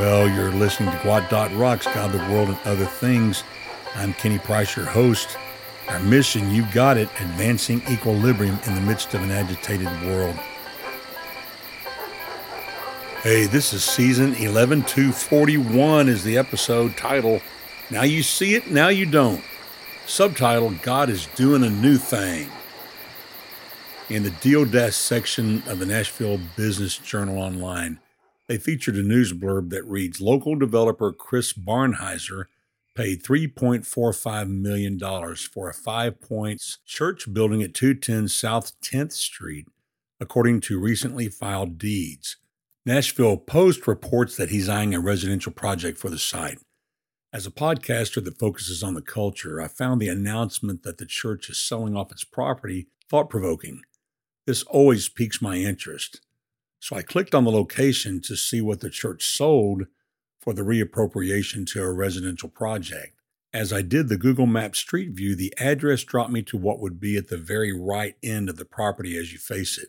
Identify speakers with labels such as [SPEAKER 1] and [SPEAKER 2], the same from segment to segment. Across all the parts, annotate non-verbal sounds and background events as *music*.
[SPEAKER 1] Well, you're listening to Gwot Dot Rocks, God, the World, and Other Things. I'm Kenny Price, your host. Our mission, you got it, advancing equilibrium in the midst of an agitated world. Hey, this is season 11 241 is the episode title. Now you see it, now you don't. Subtitle, God is doing a new thing. In the Deal Desk section of the Nashville Business Journal Online, they featured a news blurb that reads Local developer Chris Barnheiser paid $3.45 million for a five points church building at 210 South 10th Street, according to recently filed deeds. Nashville Post reports that he's eyeing a residential project for the site. As a podcaster that focuses on the culture, I found the announcement that the church is selling off its property thought provoking. This always piques my interest. So I clicked on the location to see what the church sold for the reappropriation to a residential project. As I did the Google Maps Street View, the address dropped me to what would be at the very right end of the property as you face it.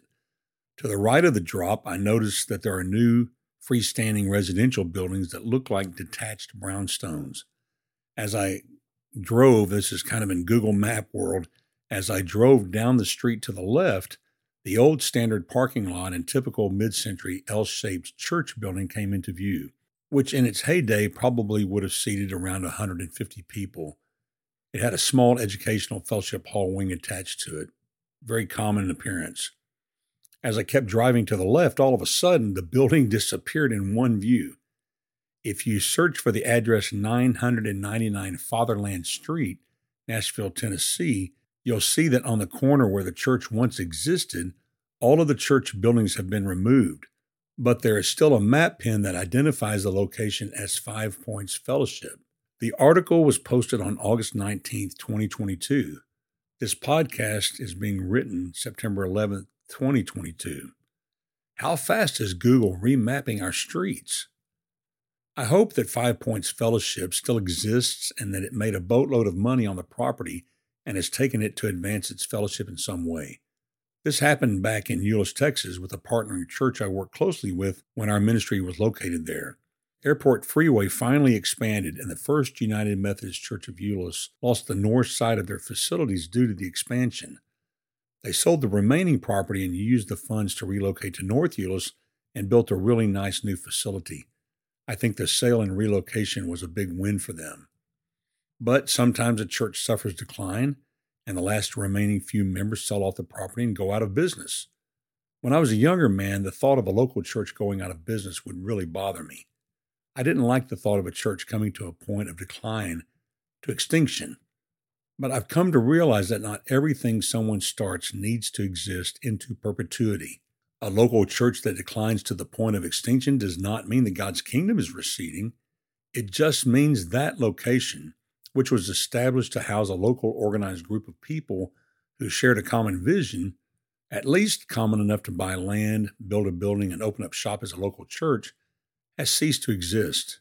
[SPEAKER 1] To the right of the drop, I noticed that there are new freestanding residential buildings that look like detached brownstones. As I drove, this is kind of in Google Map world, as I drove down the street to the left, the old standard parking lot and typical mid century L shaped church building came into view, which in its heyday probably would have seated around 150 people. It had a small educational fellowship hall wing attached to it, very common in appearance. As I kept driving to the left, all of a sudden the building *laughs* disappeared in one view. If you search for the address 999 Fatherland Street, Nashville, Tennessee, you'll see that on the corner where the church once existed, all of the church buildings have been removed, but there is still a map pin that identifies the location as Five Points Fellowship. The article was posted on August 19th, 2022. This podcast is being written September 11th, 2022. How fast is Google remapping our streets? I hope that Five Points Fellowship still exists and that it made a boatload of money on the property and has taken it to advance its fellowship in some way. This happened back in Euless, Texas, with a partnering church I worked closely with when our ministry was located there. Airport Freeway finally expanded, and the First United Methodist Church of Euless lost the north side of their facilities due to the expansion. They sold the remaining property and used the funds to relocate to North Euless and built a really nice new facility. I think the sale and relocation was a big win for them. But sometimes a church suffers decline, and the last remaining few members sell off the property and go out of business. When I was a younger man, the thought of a local church going out of business would really bother me. I didn't like the thought of a church coming to a point of decline, to extinction. But I've come to realize that not everything someone starts needs to exist into perpetuity. A local church that declines to the point of extinction does not mean that God's kingdom is receding. It just means that location which was established to house a local organized group of people who shared a common vision, at least common enough to buy land, build a building, and open up shop as a local church, has ceased to exist.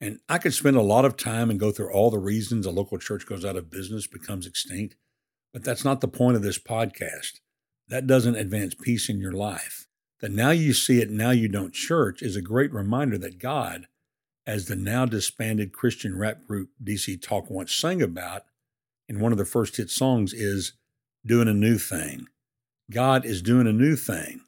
[SPEAKER 1] And I could spend a lot of time and go through all the reasons a local church goes out of business, becomes extinct, but that's not the point of this podcast. That doesn't advance peace in your life. The now you see it, now you don't church is a great reminder that God, as the now disbanded Christian rap group DC Talk once sang about in one of their first hit songs, is doing a new thing. God is doing a new thing.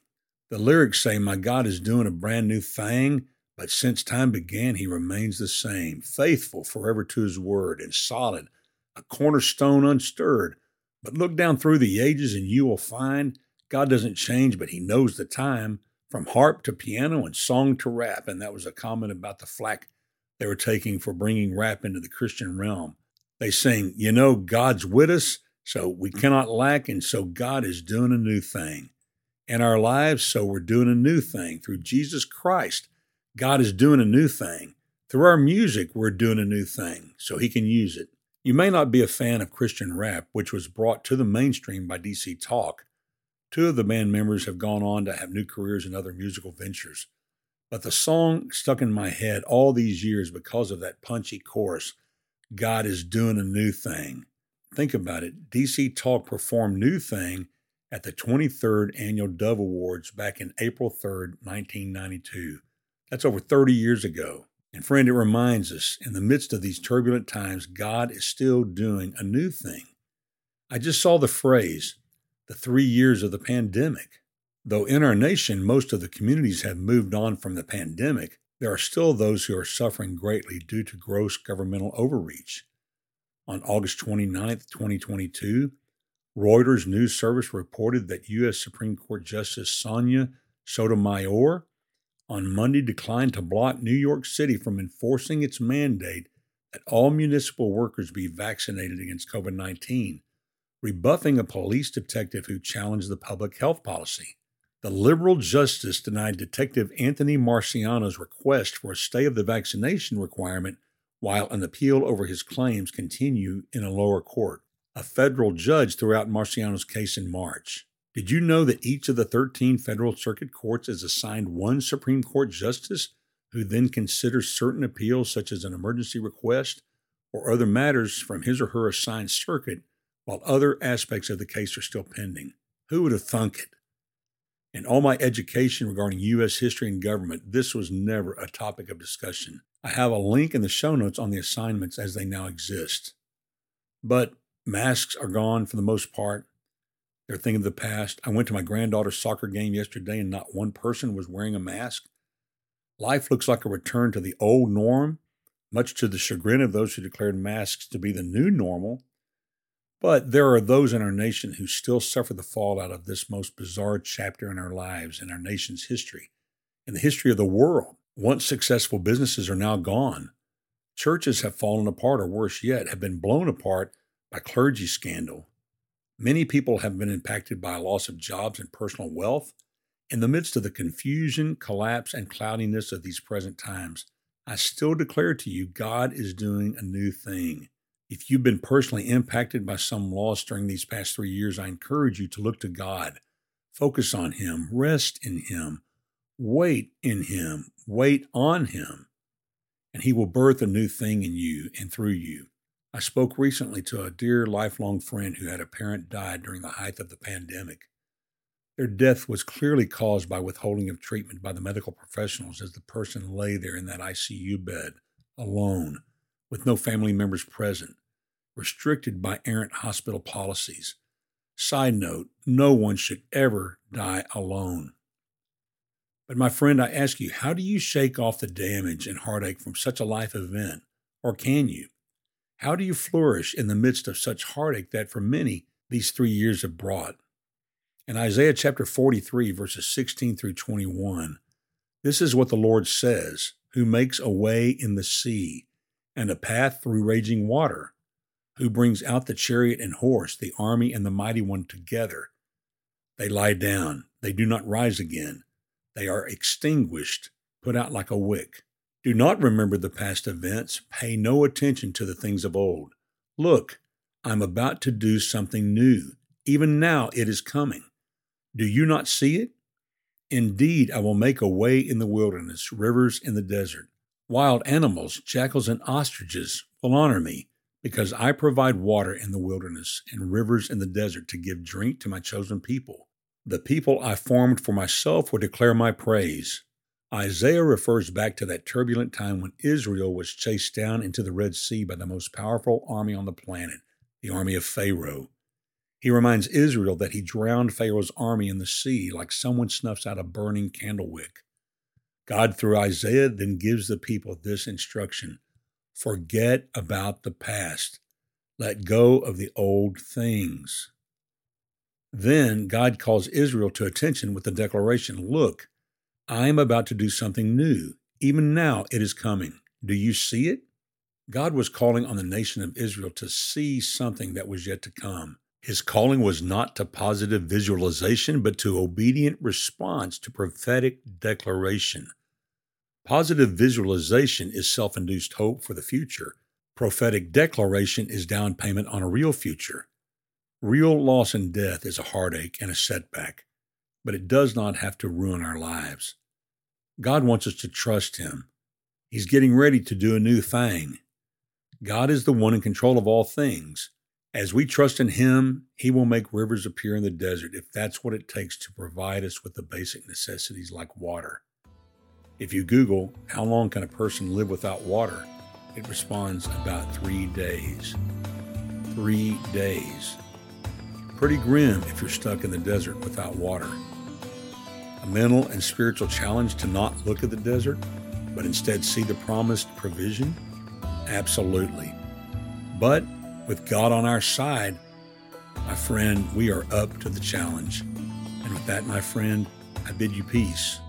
[SPEAKER 1] The lyrics say, My God is doing a brand new thing, but since time began, he remains the same, faithful forever to his word, and solid, a cornerstone unstirred. But look down through the ages, and you will find God doesn't change, but he knows the time from harp to piano and song to rap. And that was a comment about the flack they were taking for bringing rap into the Christian realm. They sing, You know, God's with us, so we mm-hmm. cannot lack, and so God is doing a new thing. In our lives, so we're doing a new thing. Through Jesus Christ, God is doing a new thing. Through our music, we're doing a new thing, so He can use it. You may not be a fan of Christian rap, which was brought to the mainstream by DC Talk, Two of the band members have gone on to have new careers in other musical ventures. But the song stuck in my head all these years because of that punchy chorus God is doing a new thing. Think about it. DC Talk performed New Thing at the 23rd Annual Dove Awards back in April 3rd, 1992. That's over 30 years ago. And friend, it reminds us in the midst of these turbulent times, God is still doing a new thing. I just saw the phrase, the three years of the pandemic. Though in our nation, most of the communities have moved on from the pandemic, there are still those who are suffering greatly due to gross governmental overreach. On August 29, 2022, Reuters news service reported that U.S. Supreme Court Justice Sonia Sotomayor on Monday declined to block New York City from enforcing its mandate that all municipal workers be vaccinated against COVID 19, rebuffing a police detective who challenged the public health policy. The liberal justice denied Detective Anthony Marciano's request for a stay of the vaccination requirement while an appeal over his claims continue in a lower court. A federal judge threw out Marciano's case in March. Did you know that each of the 13 federal circuit courts is assigned one Supreme Court justice who then considers certain appeals, such as an emergency request or other matters from his or her assigned circuit, while other aspects of the case are still pending? Who would have thunk it? In all my education regarding U.S. history and government, this was never a topic of discussion. I have a link in the show notes on the assignments as they now exist. But masks are gone for the most part. They're a thing of the past. I went to my granddaughter's soccer game yesterday and not one person was wearing a mask. Life looks like a return to the old norm, much to the chagrin of those who declared masks to be the new normal. But there are those in our nation who still suffer the fallout of this most bizarre chapter in our lives, in our nation's history, in the history of the world. Once successful businesses are now gone. Churches have fallen apart, or worse yet, have been blown apart by clergy scandal. Many people have been impacted by a loss of jobs and personal wealth. In the midst of the confusion, collapse, and cloudiness of these present times, I still declare to you God is doing a new thing. If you've been personally impacted by some loss during these past three years, I encourage you to look to God. Focus on Him, rest in Him, wait in Him, wait on Him, and He will birth a new thing in you and through you. I spoke recently to a dear lifelong friend who had a parent die during the height of the pandemic. Their death was clearly caused by withholding of treatment by the medical professionals as the person lay there in that ICU bed, alone, with no family members present, restricted by errant hospital policies. Side note no one should ever die alone. But, my friend, I ask you, how do you shake off the damage and heartache from such a life event? Or can you? How do you flourish in the midst of such heartache that for many these three years have brought? In Isaiah chapter 43, verses 16 through 21, this is what the Lord says Who makes a way in the sea and a path through raging water, who brings out the chariot and horse, the army and the mighty one together. They lie down, they do not rise again. They are extinguished, put out like a wick. Do not remember the past events. Pay no attention to the things of old. Look, I'm about to do something new. Even now it is coming. Do you not see it? Indeed, I will make a way in the wilderness, rivers in the desert. Wild animals, jackals, and ostriches will honor me, because I provide water in the wilderness and rivers in the desert to give drink to my chosen people. The people I formed for myself will declare my praise. Isaiah refers back to that turbulent time when Israel was chased down into the Red Sea by the most powerful army on the planet, the army of Pharaoh. He reminds Israel that he drowned Pharaoh's army in the sea like someone snuffs out a burning candle wick. God, through Isaiah, then gives the people this instruction Forget about the past. Let go of the old things. Then God calls Israel to attention with the declaration Look, I am about to do something new. Even now it is coming. Do you see it? God was calling on the nation of Israel to see something that was yet to come. His calling was not to positive visualization, but to obedient response to prophetic declaration. Positive visualization is self induced hope for the future. Prophetic declaration is down payment on a real future. Real loss and death is a heartache and a setback, but it does not have to ruin our lives. God wants us to trust Him. He's getting ready to do a new thing. God is the one in control of all things. As we trust in Him, He will make rivers appear in the desert if that's what it takes to provide us with the basic necessities like water. If you Google, how long can a person live without water? It responds about three days. Three days. Pretty grim if you're stuck in the desert without water. A mental and spiritual challenge to not look at the desert, but instead see the promised provision? Absolutely. But with God on our side, my friend, we are up to the challenge. And with that, my friend, I bid you peace